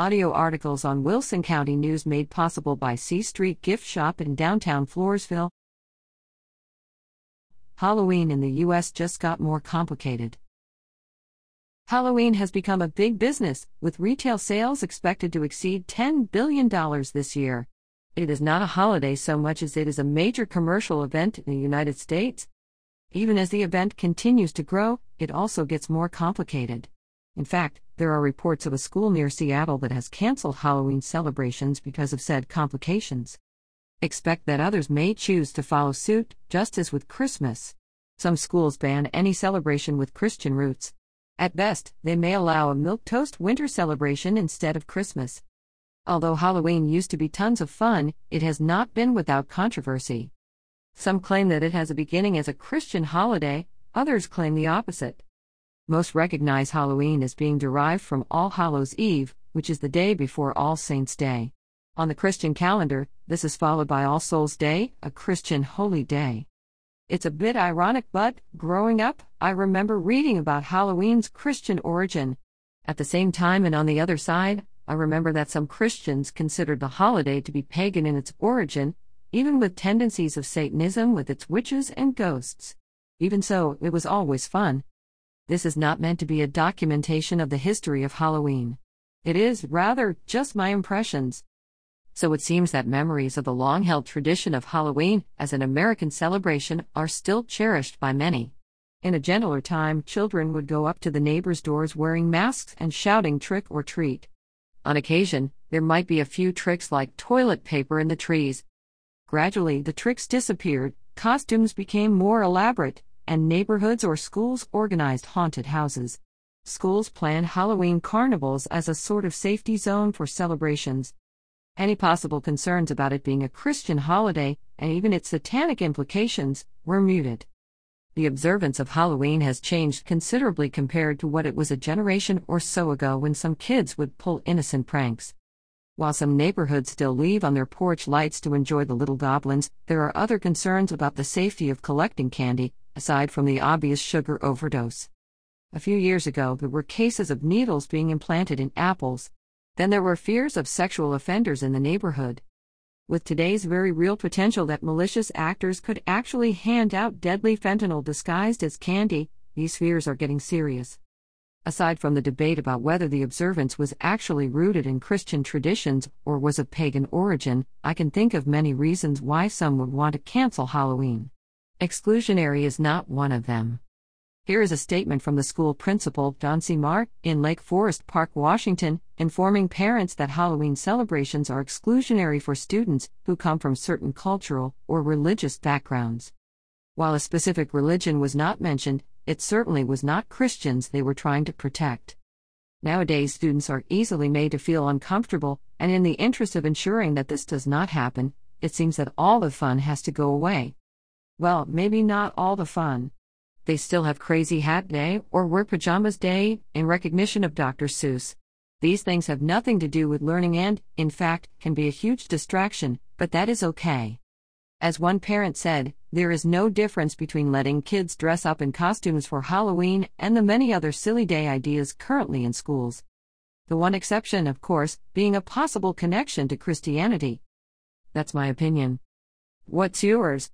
Audio articles on Wilson County News made possible by C Street Gift Shop in downtown Floresville. Halloween in the U.S. just got more complicated. Halloween has become a big business, with retail sales expected to exceed $10 billion this year. It is not a holiday so much as it is a major commercial event in the United States. Even as the event continues to grow, it also gets more complicated. In fact, there are reports of a school near Seattle that has canceled Halloween celebrations because of said complications. Expect that others may choose to follow suit, just as with Christmas. Some schools ban any celebration with Christian roots. At best, they may allow a milk toast winter celebration instead of Christmas. Although Halloween used to be tons of fun, it has not been without controversy. Some claim that it has a beginning as a Christian holiday, others claim the opposite. Most recognize Halloween as being derived from All Hallows Eve, which is the day before All Saints' Day. On the Christian calendar, this is followed by All Souls' Day, a Christian holy day. It's a bit ironic, but, growing up, I remember reading about Halloween's Christian origin. At the same time, and on the other side, I remember that some Christians considered the holiday to be pagan in its origin, even with tendencies of Satanism with its witches and ghosts. Even so, it was always fun. This is not meant to be a documentation of the history of Halloween. It is, rather, just my impressions. So it seems that memories of the long held tradition of Halloween as an American celebration are still cherished by many. In a gentler time, children would go up to the neighbors' doors wearing masks and shouting trick or treat. On occasion, there might be a few tricks like toilet paper in the trees. Gradually, the tricks disappeared, costumes became more elaborate, and neighborhoods or schools organized haunted houses. Schools plan Halloween carnivals as a sort of safety zone for celebrations. Any possible concerns about it being a Christian holiday, and even its satanic implications, were muted. The observance of Halloween has changed considerably compared to what it was a generation or so ago when some kids would pull innocent pranks. While some neighborhoods still leave on their porch lights to enjoy the little goblins, there are other concerns about the safety of collecting candy, aside from the obvious sugar overdose. A few years ago, there were cases of needles being implanted in apples. Then there were fears of sexual offenders in the neighborhood with today's very real potential that malicious actors could actually hand out deadly fentanyl disguised as candy, these fears are getting serious. Aside from the debate about whether the observance was actually rooted in Christian traditions or was of pagan origin, I can think of many reasons why some would want to cancel Halloween. Exclusionary is not one of them. Here is a statement from the school principal, Don C. Marr, in Lake Forest Park, Washington, informing parents that Halloween celebrations are exclusionary for students who come from certain cultural or religious backgrounds. While a specific religion was not mentioned, it certainly was not Christians they were trying to protect. Nowadays, students are easily made to feel uncomfortable, and in the interest of ensuring that this does not happen, it seems that all the fun has to go away. Well, maybe not all the fun. They still have Crazy Hat Day or Wear Pajamas Day in recognition of Dr. Seuss. These things have nothing to do with learning and, in fact, can be a huge distraction, but that is okay. As one parent said, there is no difference between letting kids dress up in costumes for Halloween and the many other silly day ideas currently in schools. The one exception, of course, being a possible connection to Christianity. That's my opinion. What's yours?